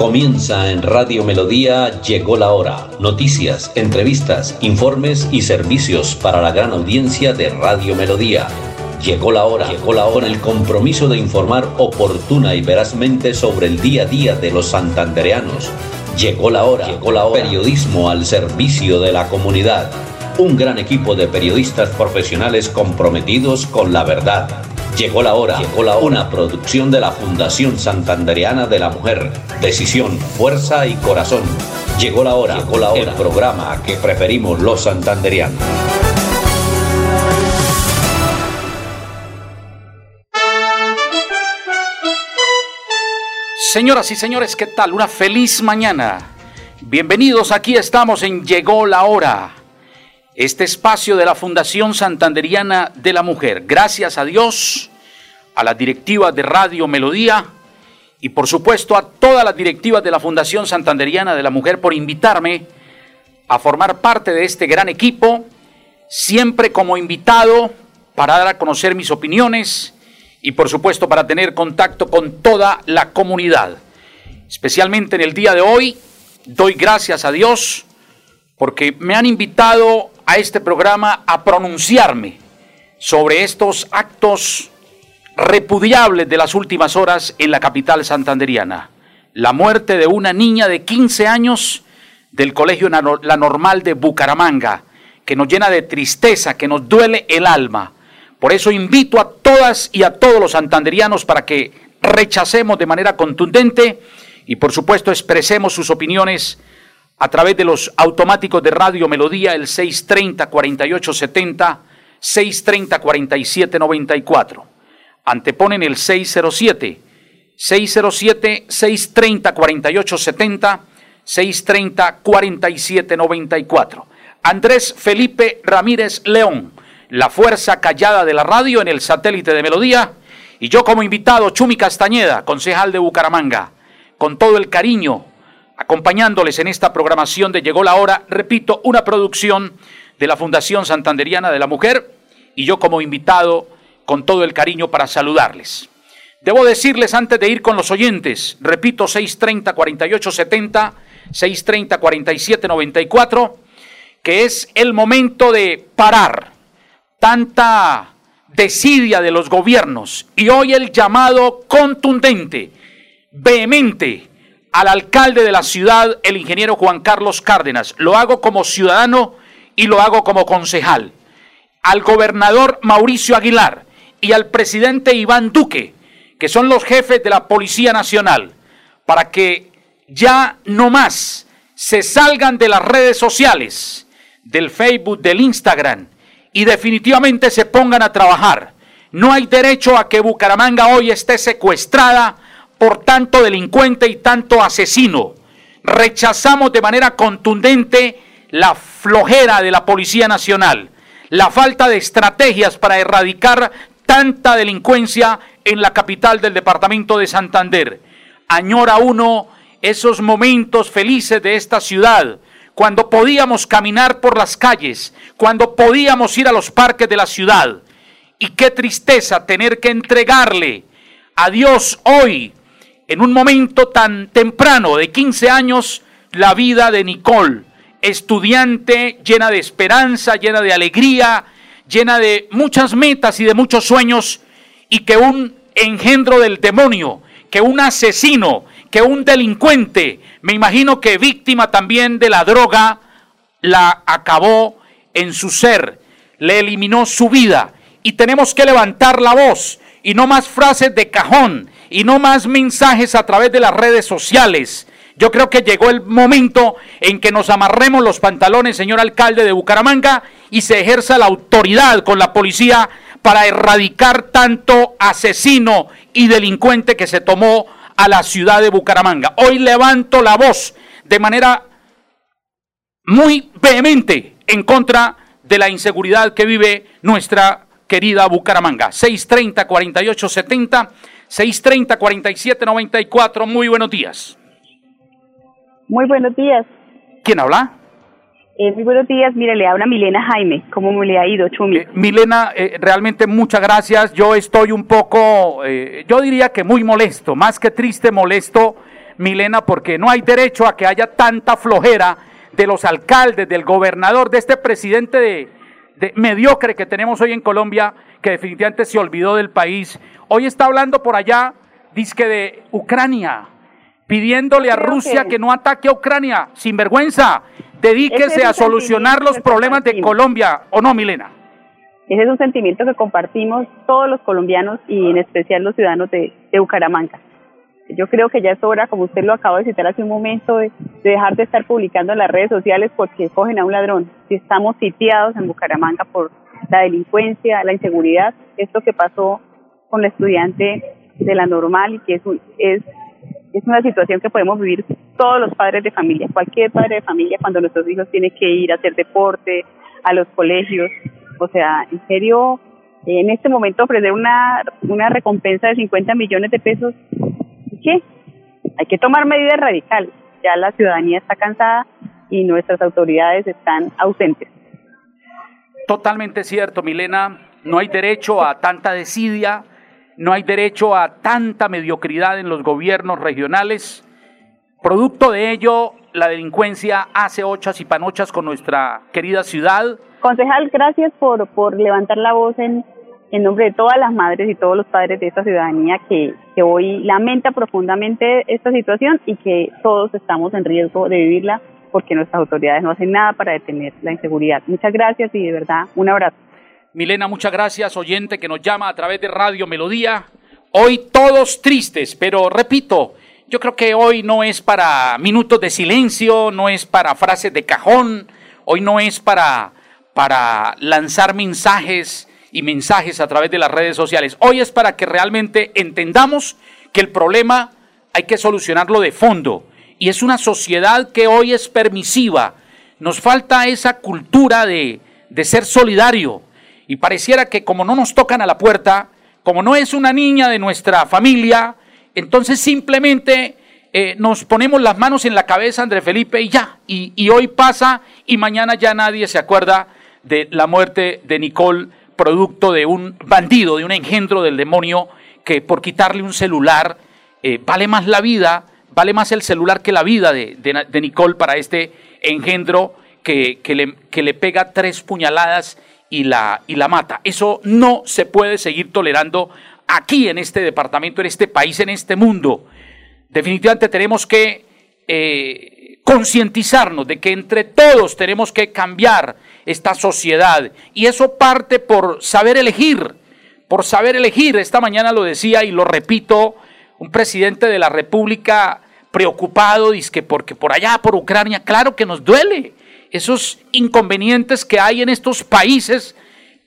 Comienza en Radio Melodía, llegó la hora. Noticias, entrevistas, informes y servicios para la gran audiencia de Radio Melodía. Llegó la hora, llegó la hora, el compromiso de informar oportuna y verazmente sobre el día a día de los santandereanos. Llegó la hora, llegó la hora. Periodismo al servicio de la comunidad. Un gran equipo de periodistas profesionales comprometidos con la verdad. Llegó la hora, llegó la hora. Una producción de la Fundación Santandereana de la Mujer. Decisión, fuerza y corazón. Llegó la hora, llegó la hora. El programa que preferimos los santandereanos. Señoras y señores, ¿qué tal? Una feliz mañana. Bienvenidos, aquí estamos en Llegó la hora, este espacio de la Fundación Santanderiana de la Mujer. Gracias a Dios, a las directivas de Radio Melodía y por supuesto a todas las directivas de la Fundación Santanderiana de la Mujer por invitarme a formar parte de este gran equipo, siempre como invitado para dar a conocer mis opiniones y por supuesto para tener contacto con toda la comunidad. Especialmente en el día de hoy, doy gracias a Dios porque me han invitado a este programa a pronunciarme sobre estos actos repudiables de las últimas horas en la capital santanderiana. La muerte de una niña de 15 años del Colegio La Normal de Bucaramanga, que nos llena de tristeza, que nos duele el alma por eso invito a todas y a todos los santanderianos para que rechacemos de manera contundente y por supuesto expresemos sus opiniones a través de los automáticos de Radio Melodía, el 630-4870, 630-4794. Anteponen el 607, 607-630-4870, 630-4794. Andrés Felipe Ramírez León la fuerza callada de la radio en el satélite de Melodía. Y yo como invitado, Chumi Castañeda, concejal de Bucaramanga, con todo el cariño, acompañándoles en esta programación de Llegó la Hora, repito, una producción de la Fundación Santanderiana de la Mujer, y yo como invitado, con todo el cariño para saludarles. Debo decirles antes de ir con los oyentes, repito, 630-4870, 630-4794, que es el momento de parar tanta desidia de los gobiernos y hoy el llamado contundente, vehemente al alcalde de la ciudad, el ingeniero Juan Carlos Cárdenas. Lo hago como ciudadano y lo hago como concejal. Al gobernador Mauricio Aguilar y al presidente Iván Duque, que son los jefes de la Policía Nacional, para que ya no más se salgan de las redes sociales, del Facebook, del Instagram, y definitivamente se pongan a trabajar. No hay derecho a que Bucaramanga hoy esté secuestrada por tanto delincuente y tanto asesino. Rechazamos de manera contundente la flojera de la Policía Nacional, la falta de estrategias para erradicar tanta delincuencia en la capital del departamento de Santander. Añora uno esos momentos felices de esta ciudad, cuando podíamos caminar por las calles, cuando podíamos ir a los parques de la ciudad. Y qué tristeza tener que entregarle a Dios hoy, en un momento tan temprano de 15 años, la vida de Nicole, estudiante llena de esperanza, llena de alegría, llena de muchas metas y de muchos sueños, y que un engendro del demonio, que un asesino, que un delincuente, me imagino que víctima también de la droga, la acabó en su ser, le eliminó su vida. Y tenemos que levantar la voz y no más frases de cajón y no más mensajes a través de las redes sociales. Yo creo que llegó el momento en que nos amarremos los pantalones, señor alcalde de Bucaramanga, y se ejerza la autoridad con la policía para erradicar tanto asesino y delincuente que se tomó a la ciudad de Bucaramanga. Hoy levanto la voz de manera muy vehemente en contra de la inseguridad que vive nuestra querida Bucaramanga. 630-4870, 630-4794. Muy buenos días. Muy buenos días. ¿Quién habla? Eh, muy buenos días, mire, le habla Milena Jaime, ¿cómo me le ha ido, Chumi? Eh, Milena, eh, realmente muchas gracias, yo estoy un poco, yo diría que muy molesto, más que triste, molesto, Milena, porque no hay derecho a que haya tanta flojera de los alcaldes, del gobernador, de este presidente de, de mediocre que tenemos hoy en Colombia, que definitivamente se olvidó del país. Hoy está hablando por allá, dice de Ucrania, pidiéndole a Rusia que... no ataque a Ucrania, sin vergüenza. Dedíquese a solucionar los problemas de Colombia, ¿o no, Milena? Ese es un sentimiento que compartimos todos los colombianos y en especial los ciudadanos de, de Bucaramanga. Yo creo que ya es hora, como usted lo acaba de citar hace un momento, de, dejar de estar publicando en las redes sociales porque cogen a un ladrón. Si estamos sitiados en Bucaramanga por la delincuencia, la inseguridad, esto que pasó con la estudiante de la normal y que es, es, es una situación que podemos vivir todos los padres de familia, cualquier padre de familia cuando nuestros hijos tienen que ir a hacer deporte, a los colegios. O sea, en serio, en este momento ofrecer una, una recompensa de 50 millones de pesos qué? Hay que tomar medidas radicales. Ya la ciudadanía está cansada y nuestras autoridades están ausentes. Totalmente cierto, Milena. No hay derecho a tanta desidia, no hay derecho a tanta mediocridad en los gobiernos regionales. Producto de ello, la delincuencia hace ochas y panochas con nuestra querida ciudad. Concejal, gracias por, por levantar la voz en, nombre de todas las madres y todos los padres de esta ciudadanía que hoy lamenta profundamente esta situación y que todos estamos en riesgo de vivirla porque nuestras autoridades no hacen nada para detener la inseguridad. Muchas gracias y de verdad un abrazo. Milena, muchas gracias, oyente que nos llama a través de Radio Melodía. Hoy todos tristes, pero repito, yo creo que hoy no es para minutos de silencio, no es para frases de cajón, hoy no es para, para lanzar mensajes y mensajes a través de las redes sociales. Hoy es para que realmente entendamos que el problema hay que solucionarlo de fondo. Y es una sociedad que hoy es permisiva. Nos falta esa cultura de, de ser solidario. Y pareciera que como no nos tocan a la puerta, como no es una niña de nuestra familia, entonces simplemente eh, nos ponemos las manos en la cabeza, André Felipe, y ya. Y, hoy pasa y mañana ya nadie se acuerda de la muerte de Nicole producto de un bandido, de un engendro del demonio, que por quitarle un celular eh, vale más la vida, vale más el celular que la vida de, Nicole para este engendro que, le, pega tres puñaladas y la, y la mata. Eso no se puede seguir tolerando aquí en este departamento, en este país, en este mundo. Definitivamente tenemos que eh, concientizarnos de que entre todos tenemos que cambiar esta sociedad. Y eso parte por saber elegir, por saber elegir. Esta mañana lo decía y lo repito, un presidente de la República preocupado, dice que porque por allá, por Ucrania, claro que nos duele esos inconvenientes que hay en estos países,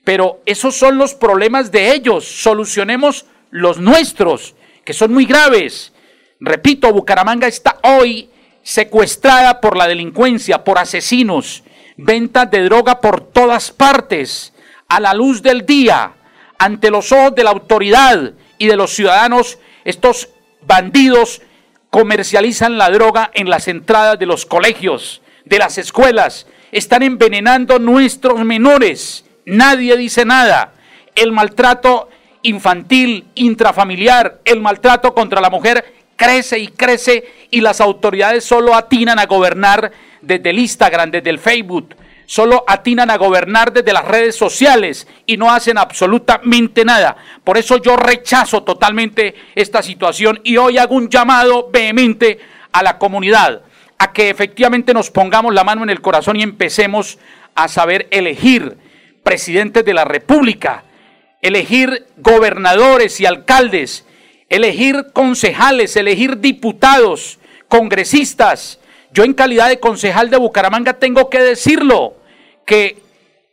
pero esos son los problemas de ellos. Solucionemos los nuestros, que son muy graves. Repito, Bucaramanga está hoy secuestrada por la delincuencia, por asesinos, ventas de droga por todas partes, a la luz del día, ante los ojos de la autoridad y de los ciudadanos, estos bandidos comercializan la droga en las entradas de los colegios, de las escuelas, están envenenando nuestros menores, nadie dice nada. El maltrato infantil, intrafamiliar, el maltrato contra la mujer crece y crece y las autoridades solo atinan a gobernar desde el Instagram, desde el Facebook, solo atinan a gobernar desde las redes sociales y no hacen absolutamente nada. Por eso yo rechazo totalmente esta situación y hoy hago un llamado vehemente a la comunidad, a que efectivamente nos pongamos la mano en el corazón y empecemos a saber elegir presidentes de la República, elegir gobernadores y alcaldes, elegir concejales, elegir diputados, congresistas, yo en calidad de concejal de Bucaramanga tengo que decirlo, que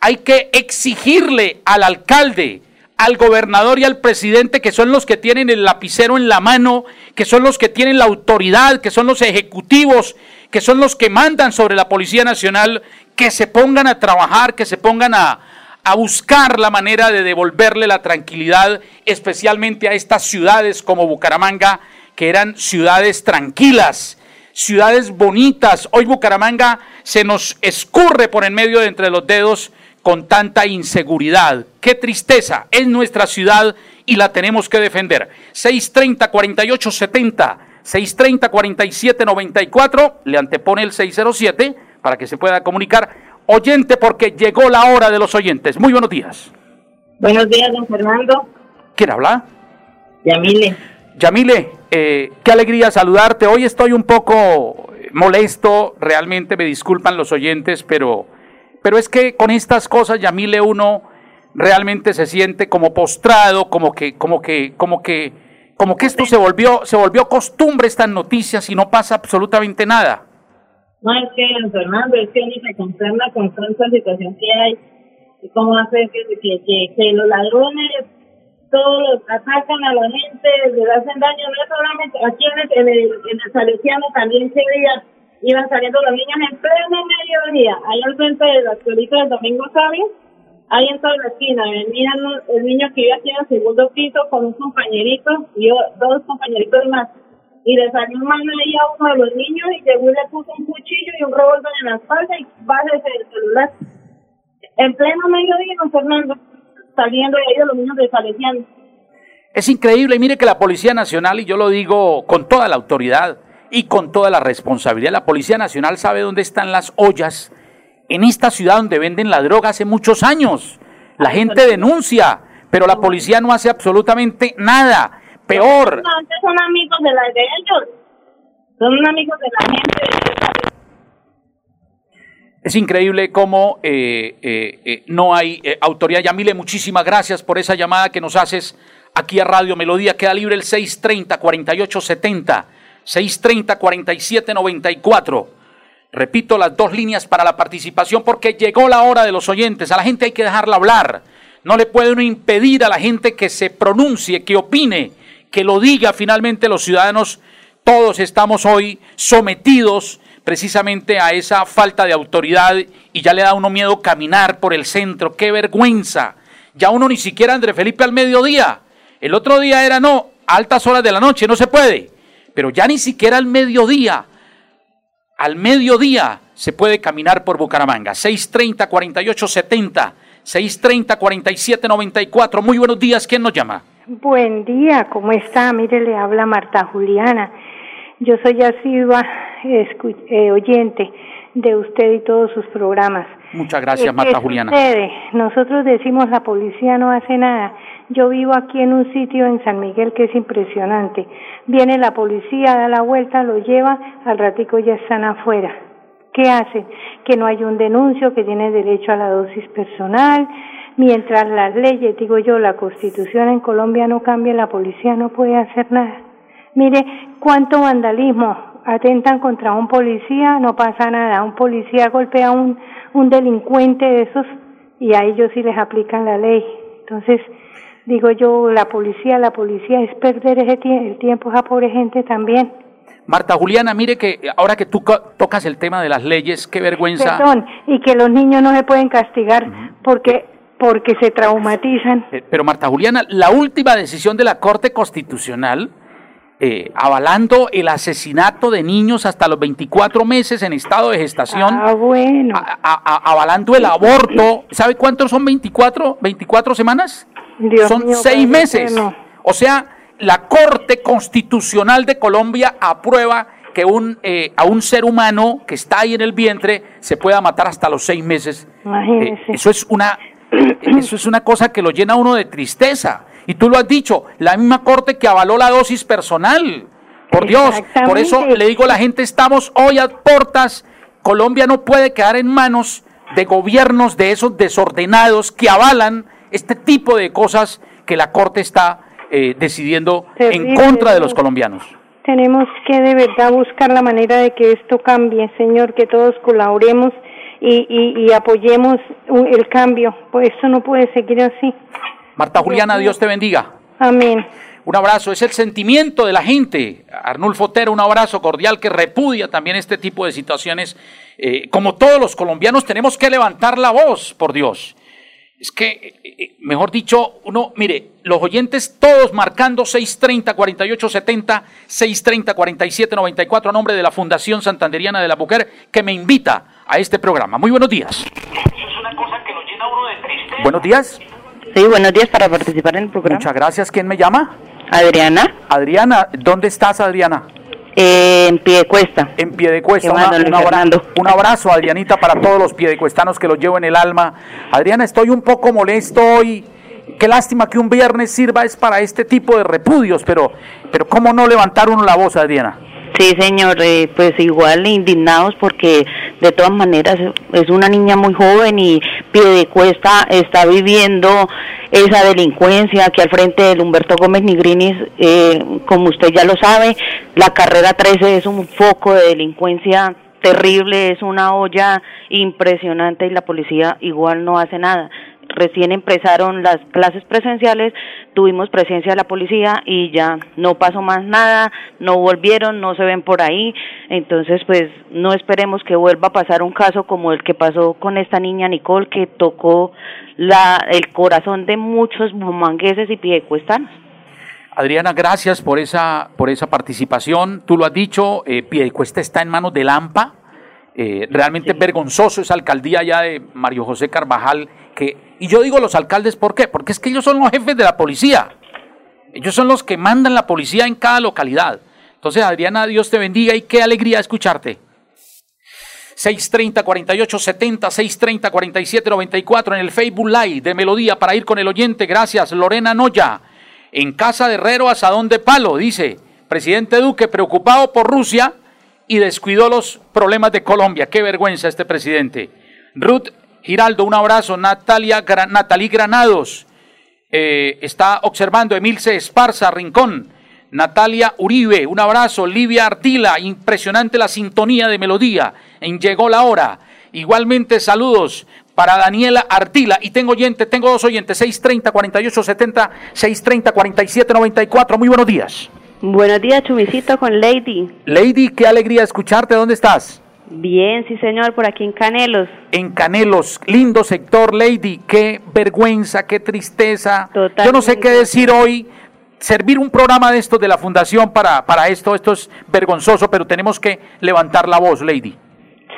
hay que exigirle al alcalde, al gobernador y al presidente, que son los que tienen el lapicero en la mano, que son los que tienen la autoridad, que son los ejecutivos, que son los que mandan sobre la Policía Nacional, que se pongan a trabajar, que se pongan a, a buscar la manera de devolverle la tranquilidad, especialmente a estas ciudades como Bucaramanga, que eran ciudades tranquilas, ciudades bonitas. Hoy Bucaramanga se nos escurre por en medio de entre los dedos con tanta inseguridad. Qué tristeza, es nuestra ciudad y la tenemos que defender. 630 4870 630-4794, le antepone el 607 para que se pueda comunicar. Oyente, porque llegó la hora de los oyentes. Muy buenos días. Buenos días, don Fernando. ¿Quién habla? Yamile. Yamile, eh, qué alegría saludarte. Hoy estoy un poco molesto, realmente me disculpan los oyentes, pero, pero es que con estas cosas, Yamile, uno realmente se siente como postrado, como que, como que, como que, como que esto se volvió, se volvió costumbre estas noticias y no pasa absolutamente nada. No, es que, Fernando, es que ni se concerna con tanta situación que hay. Cómo hacer que, los ladrones todos atacan a la gente, les hacen daño, no es solamente aquí en el, en el, en Salesiano también se veía, iban saliendo los niños en pleno mediodía, ahí al frente de la escuelita del Domingo Sabio, ahí en toda la esquina, venían el niño que iba aquí en el segundo piso con un compañerito y dos compañeritos más. Y le salió un mano ahí a uno de los niños y llegó y le puso un cuchillo y un revólver en la espalda y bájese el celular. En pleno mediodía, don Fernando, saliendo de ahí de los niños de Salesiano. Es increíble, y mire que la Policía Nacional, y yo lo digo con toda la autoridad y con toda la responsabilidad, la Policía Nacional sabe dónde están las ollas en esta ciudad donde venden la droga hace muchos años. La gente denuncia, pero la policía no hace absolutamente nada. Peor. son amigos de, la, de ellos. Son amigos de la gente. Es increíble cómo eh, eh, eh, no hay autoridad. Yamile, muchísimas gracias por esa llamada que nos haces aquí a Radio Melodía. Queda libre el 630-4870, 630-4794. Repito las dos líneas para la participación porque llegó la hora de los oyentes. A la gente hay que dejarla hablar. No le puede uno impedir a la gente que se pronuncie, que opine, que lo diga finalmente los ciudadanos. Todos estamos hoy sometidos precisamente a esa falta de autoridad y ya le da uno miedo caminar por el centro. ¡Qué vergüenza! Ya uno ni siquiera André Felipe al mediodía. El otro día era no, altas horas de la noche, no se puede. Pero ya ni siquiera al mediodía al mediodía se puede caminar por Bucaramanga. 630 4870, 630 4794. Muy buenos días, ¿quién nos llama? Buen día, ¿cómo está? Mire, le habla Marta Juliana. Yo soy asidua eh, oyente de usted y todos sus programas. Muchas gracias, Marta Juliana. Nosotros decimos la policía no hace nada. Yo vivo aquí en un sitio en San Miguel que es impresionante. Viene la policía, da la vuelta, lo lleva, al ratico ya están afuera. ¿Qué hacen? Que no hay un denuncio, que tiene derecho a la dosis personal. Mientras las leyes, digo yo, la constitución en Colombia no cambia, la policía no puede hacer nada. Mire cuánto vandalismo atentan contra un policía, no pasa nada. Un policía golpea a un, un delincuente de esos y a ellos sí les aplican la ley. Entonces, digo yo, la policía, la policía es perder ese el tiempo a esa pobre gente también. Marta Juliana, mire que ahora que tú tocas el tema de las leyes, qué vergüenza. Perdón, y que los niños no se pueden castigar porque porque se traumatizan. Eh, pero Marta Juliana, la última decisión de la Corte Constitucional eh, avalando el asesinato de niños hasta los 24 meses en estado de gestación. Ah, bueno. avalando el aborto. ¿Sabe cuántos son 24, 24 semanas? Son seis meses. O sea, la Corte Constitucional de Colombia aprueba que un, eh, a un ser humano que está ahí en el vientre se pueda matar hasta los seis meses. Eh, eso, es una, eso es una cosa que lo llena a uno de tristeza. Y tú lo has dicho, la misma Corte que avaló la dosis personal. Por Dios, por eso le digo a la gente, estamos hoy a portas. Colombia no puede quedar en manos de gobiernos de esos desordenados que avalan este tipo de cosas que la Corte está eh, decidiendo en contra de los colombianos. Tenemos que de verdad buscar la manera de que esto cambie, Señor, que todos colaboremos y, y, apoyemos el cambio, pues esto no puede seguir así. Marta Juliana, Dios te bendiga. Amén. Un abrazo, es el sentimiento de la gente. Arnulfo Otero, un abrazo cordial que repudia también este tipo de situaciones. Eh, como todos los colombianos tenemos que levantar la voz, por Dios. Es que, eh, eh, mejor dicho, uno, mire, los oyentes todos marcando 630-4870, 630-4794 a nombre de la Fundación Santanderiana de la Mujer que me invita a este programa. Muy buenos días. Buenos días. Sí, buenos días para participar en el programa. Muchas gracias. ¿Quién me llama? Adriana. Adriana, ¿dónde estás, Adriana? Eh, en pie de cuesta. En pie de cuesta. un abrazo, Adrianita, para todos los piedecuestanos que los llevo en el alma. Adriana, estoy un poco molesto hoy. Qué lástima que un viernes sirva es para este tipo de repudios, pero, pero ¿cómo no levantar uno la voz, Adriana? Sí, señor, eh, pues igual indignados porque de todas maneras es una niña muy joven y pie de cuesta está viviendo esa delincuencia que al frente del Humberto Gómez Nigrinis, eh, como usted ya lo sabe, la carrera 13 es un foco de delincuencia terrible, es una olla impresionante y la policía igual no hace nada recién empezaron las clases presenciales, tuvimos presencia de la policía y ya no pasó más nada, no volvieron, no se ven por ahí, entonces pues no esperemos que vuelva a pasar un caso como el que pasó con esta niña Nicole que tocó la, el corazón de muchos bumangueses y piedecuestanos. Adriana, gracias por esa, por esa participación. Tú lo has dicho, eh, Piedecuesta está en manos de Lampa. Eh, realmente vergonzoso esa alcaldía ya de Mario José Carvajal y yo digo los alcaldes, ¿por qué? Porque es que ellos son los jefes de la policía. Ellos son los que mandan la policía en cada localidad. Entonces, Adriana, Dios te bendiga y qué alegría escucharte. 630 48 70 630 47 94 en el Facebook Live de Melodía para ir con el oyente. Gracias, Lorena Noya. En casa de Herrero, asadón de palo, dice presidente Duque, preocupado por Rusia y descuidó los problemas de Colombia. Qué vergüenza este presidente. Ruth Giraldo, un abrazo. Natalia, Natalí Granados eh, está observando. Emilce Esparza, Rincón. Natalia Uribe, un abrazo. Livia Artila, impresionante la sintonía de melodía. En Llegó la hora. Igualmente saludos para Daniela Artila. Y tengo oyente, tengo dos oyentes, 630 4870, 630 4794. Muy buenos días. Buenos días, Chumicito, con Lady. Lady, qué alegría escucharte. ¿Dónde estás? Bien, sí señor, por aquí en Canelos. En Canelos, lindo sector, Lady, qué vergüenza, qué tristeza. Yo no sé qué decir hoy. Servir un programa de estos de la Fundación para, para esto, esto es vergonzoso, pero tenemos que levantar la voz, Lady.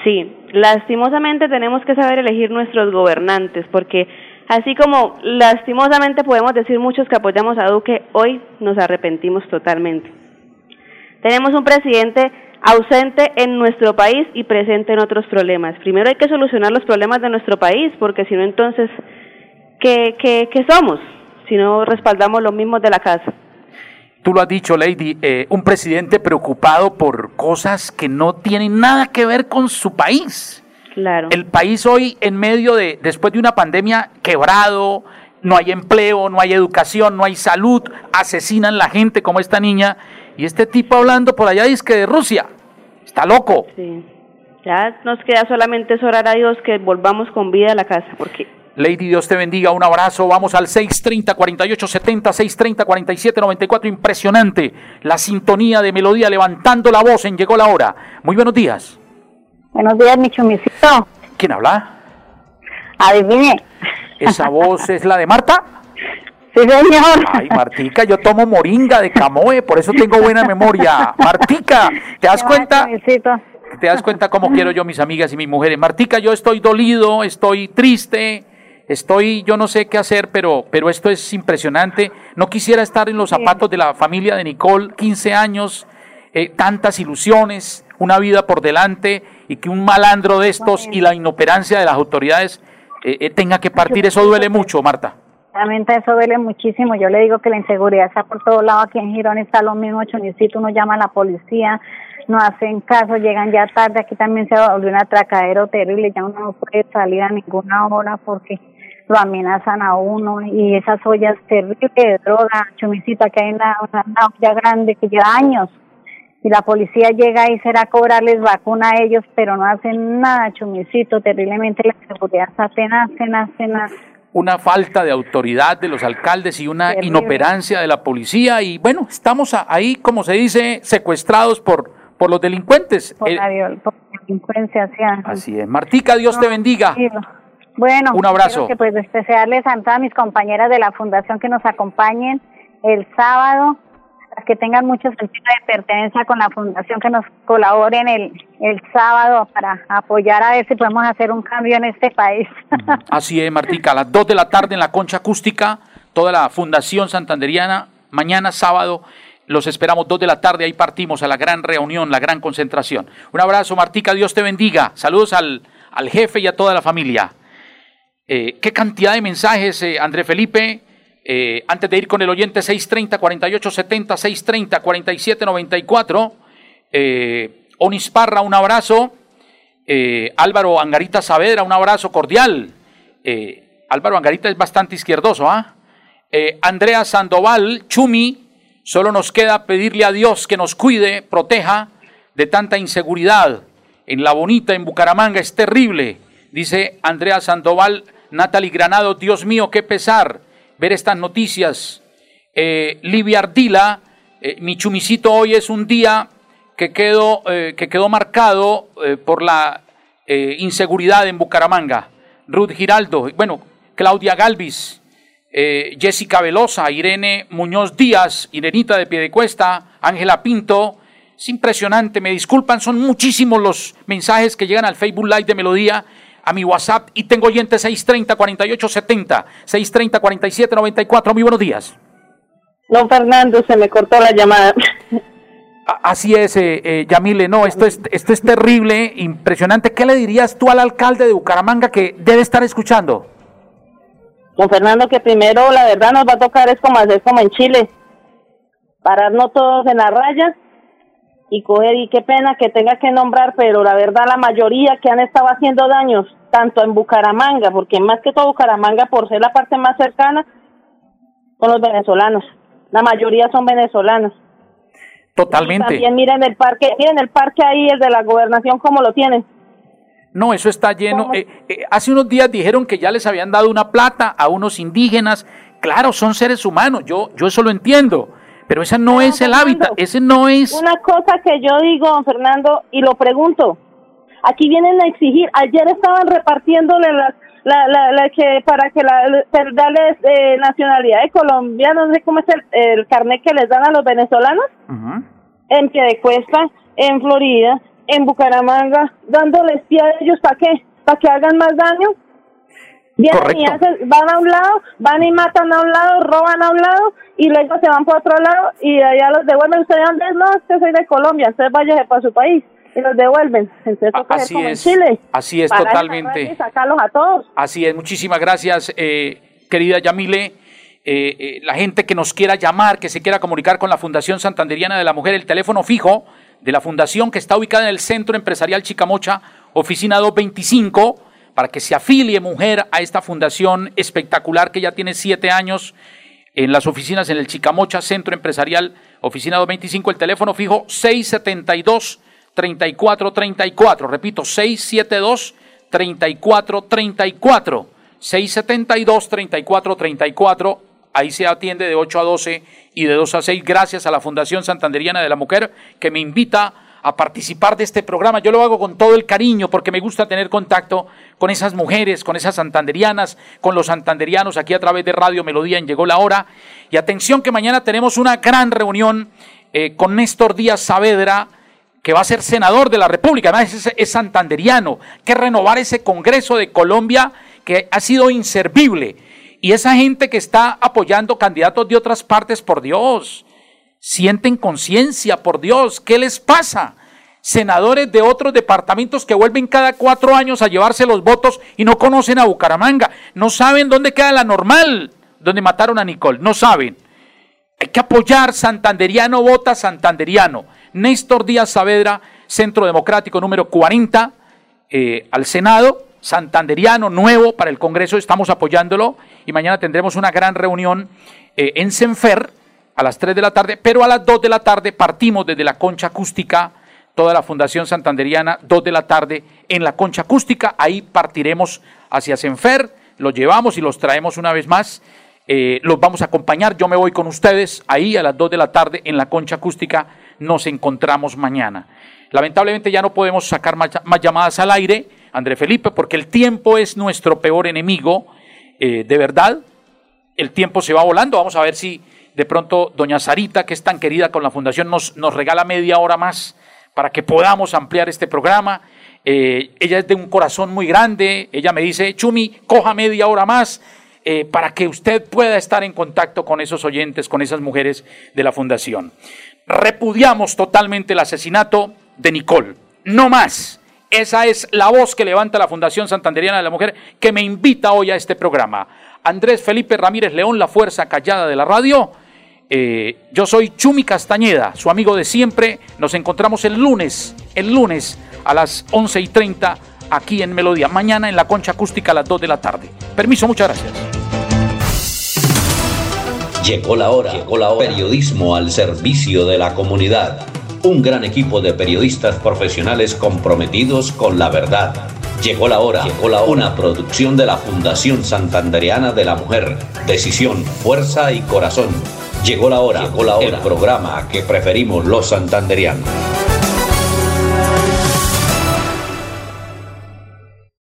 Sí, lastimosamente tenemos que saber elegir nuestros gobernantes, porque así como lastimosamente podemos decir muchos que apoyamos a Duque, hoy nos arrepentimos totalmente. Tenemos un presidente ausente en nuestro país y presente en otros problemas. Primero hay que solucionar los problemas de nuestro país, porque si no, entonces, ¿qué, qué, qué somos? Si no respaldamos los mismos de la casa. Tú lo has dicho, Lady, eh, un presidente preocupado por cosas que no tienen nada que ver con su país. Claro. El país hoy, en medio de, después de una pandemia quebrado, no hay empleo, no hay educación, no hay salud, asesinan la gente como esta niña y este tipo hablando por allá dice que de Rusia. Está loco. Sí. Ya nos queda solamente orar a Dios que volvamos con vida a la casa, porque... Lady, Dios te bendiga, un abrazo. Vamos al 630-4870, 630-4794. Impresionante la sintonía de melodía levantando la voz en Llegó la Hora. Muy buenos días. Buenos días, mi chumicito. ¿Quién habla? Adivine. ¿Esa voz es la de Marta? Sí, señor. Ay, Martica, yo tomo moringa de camoe, por eso tengo buena memoria. Martica, ¿te das cuenta? ¿Te das cuenta cómo quiero yo mis amigas y mis mujeres? Martica, yo estoy dolido, estoy triste, estoy, yo no sé qué hacer, pero, pero esto es impresionante. No quisiera estar en los zapatos de la familia de Nicole, 15 años, eh, tantas ilusiones, una vida por delante y que un malandro de estos y la inoperancia de las autoridades eh, eh, tenga que partir. Eso duele mucho, Marta. Realmente eso duele muchísimo. Yo le digo que la inseguridad está por todos lados. Aquí en Girón está lo mismo, Chonicito, uno llama a la policía, no hacen caso, llegan ya tarde. Aquí también se volvió un atracadero terrible, ya uno no puede salir a ninguna hora porque lo amenazan a uno y esas ollas terribles de droga, Chumicito, aquí hay una, una, olla grande que lleva años y la policía llega y será cobrarles vacuna a ellos, pero no hacen nada, Chumicito, terriblemente la seguridad está tenaz, tenaz, tenaz una falta de autoridad de los alcaldes y una inoperancia de la policía y bueno, estamos ahí, como se dice, secuestrados por, por los delincuentes. Por, la, delincuencia, Así es. Martica, Dios te bendiga. Bueno, un abrazo. Que pues desearles a todas mis compañeras de la fundación que nos acompañen el sábado que tengan mucho sentido de pertenencia con la fundación, que nos colaboren el, el sábado para apoyar a ver si podemos hacer un cambio en este país. Así es, Martica, a las 2 de la tarde en la concha acústica, toda la Fundación Santanderiana, mañana sábado Los esperamos dos de la tarde, ahí partimos a la gran reunión, la gran concentración. Un abrazo, Martica, Dios te bendiga. Saludos al, al jefe y a toda la familia. Eh, ¿Qué cantidad de mensajes, eh, André Felipe? Eh, antes de ir con el oyente 630 4870 630 4794 eh, Onis Parra, un abrazo. Eh, Álvaro Angarita Saavedra, un abrazo cordial. Eh, Álvaro Angarita es bastante izquierdoso, ¿ah? Andrea Sandoval, Chumi, solo nos queda pedirle a Dios que nos cuide, proteja de tanta inseguridad. En La Bonita, en Bucaramanga, es terrible. Dice Andrea Sandoval, Natalie Granado, Dios mío, qué pesar ver estas noticias. Eh, Livia Ardila, eh, mi chumicito hoy es un día que quedó, eh, que quedó marcado por la inseguridad en Bucaramanga. Ruth Giraldo, bueno, Claudia Galvis, Jessica Velosa, Irene Muñoz Díaz, Irenita de Piedecuesta, Ángela Pinto. Es impresionante, me disculpan, son muchísimos los mensajes que llegan al Facebook Live de Melodía, a mi WhatsApp y tengo oyente 630-4870, 630-4794. Muy buenos días. No, Fernando, se me cortó la llamada. Así es, eh, eh, Yamile, no, esto es, esto es terrible, impresionante. ¿Qué le dirías tú al alcalde de Bucaramanga que debe estar escuchando? Don Fernando, que primero la verdad nos va a tocar es como hacer como en Chile, pararnos todos en la raya y coger, y qué pena que tenga que nombrar, pero la verdad la mayoría que han estado haciendo daños, tanto en Bucaramanga, porque más que todo Bucaramanga, por ser la parte más cercana, son los venezolanos. La mayoría son venezolanos. Totalmente. También miren el parque, miren el parque ahí, el de la gobernación, cómo lo tienen. No, eso está lleno. eh, eh, hace unos días dijeron que ya les habían dado una plata a unos indígenas. Claro, son seres humanos, yo, yo eso lo entiendo. Pero ese no es el hábitat, ese no es... Una cosa que yo digo, don Fernando, y lo pregunto. Aquí vienen a exigir, ayer estaban repartiéndole las la, la, la que para que la, darles eh, nacionalidad de colombiana, no sé cómo es el, el carnet que les dan a los venezolanos, Ujú. en Piedecuesta, en Florida, en Bucaramanga, dándoles pie a ellos para qué, para que hagan más daño. Vienen y hacen- van a un lado, van y matan a un lado, roban a un lado y luego se van por otro lado y allá los devuelven. ¿Usted de dónde es? No, es que soy de Colombia, entonces váyase para su país y los devuelven. Entonces así como es, en Chile. así es, parar esa totalmente. Y sacarlos a todos. Así es, muchísimas gracias, eh, querida Yamile. Eh, eh, la gente que nos quiera llamar, que se quiera comunicar con la Fundación Santanderiana de la Mujer, el teléfono fijo de la Fundación que está ubicada en el Centro Empresarial Chicamocha, oficina 225, para que se afilie mujer a esta fundación espectacular que ya tiene siete años en las oficinas en el Chicamocha, Centro Empresarial, oficina 225, el teléfono fijo 672 3434, repito, 672 3434, 672 3434, ahí se atiende de 8 a 12 y de 2 a 6, gracias a la Fundación Santanderiana de la Mujer que me invita a participar de este programa. Yo lo hago con todo el cariño porque me gusta tener contacto con esas mujeres, con esas santanderianas, con los santanderianos aquí a través de Radio Melodía en Llegó la Hora. Y atención que mañana tenemos una gran reunión eh, con Néstor Díaz Saavedra, que va a ser senador de la República, además es, es santanderiano, que renovar ese Congreso de Colombia que ha sido inservible. Y esa gente que está apoyando candidatos de otras partes, por Dios, sienten conciencia, por Dios, ¿qué les pasa? Senadores de otros departamentos que vuelven cada cuatro años a llevarse los votos y no conocen a Bucaramanga, no saben dónde queda la normal, donde mataron a Nicole, no saben. Hay que apoyar Santanderiano, vota Santanderiano. Néstor Díaz Saavedra, Centro Democrático número 40, eh, al Senado, Santanderiano, nuevo para el Congreso, estamos apoyándolo y mañana tendremos una gran reunión eh, en Senfer a las 3 de la tarde, pero a las 2 de la tarde partimos desde la concha acústica, toda la Fundación Santanderiana, 2 de la tarde en la concha acústica, ahí partiremos hacia Senfer, los llevamos y los traemos una vez más. Eh, los vamos a acompañar, yo me voy con ustedes ahí a las 2 de la tarde en la concha acústica, nos encontramos mañana. Lamentablemente ya no podemos sacar más, llamadas al aire, André Felipe, porque el tiempo es nuestro peor enemigo, eh, de verdad, el tiempo se va volando, vamos a ver si de pronto doña Sarita, que es tan querida con la fundación, nos, nos regala media hora más para que podamos ampliar este programa. Eh, ella es de un corazón muy grande, ella me dice, Chumi, coja media hora más, eh, para que usted pueda estar en contacto con esos oyentes, con esas mujeres de la fundación. Repudiamos totalmente el asesinato de Nicole. No más. Esa es la voz que levanta la Fundación Santanderiana de la Mujer que me invita hoy a este programa. Andrés Felipe Ramírez León, la fuerza callada de la radio. Eh, yo soy Chumi Castañeda, su amigo de siempre. Nos encontramos el lunes, el lunes a las 11 y 30 aquí en Melodía. Mañana en la concha acústica a las 2 de la tarde. Permiso, muchas gracias. Llegó la hora, llegó la hora. Periodismo al servicio de la comunidad. Un gran equipo de periodistas profesionales comprometidos con la verdad. Llegó la hora, llegó la hora. Una producción de la Fundación Santandereana de la Mujer. Decisión, fuerza y corazón. Llegó la hora, llegó la hora. El programa que preferimos los santanderianos.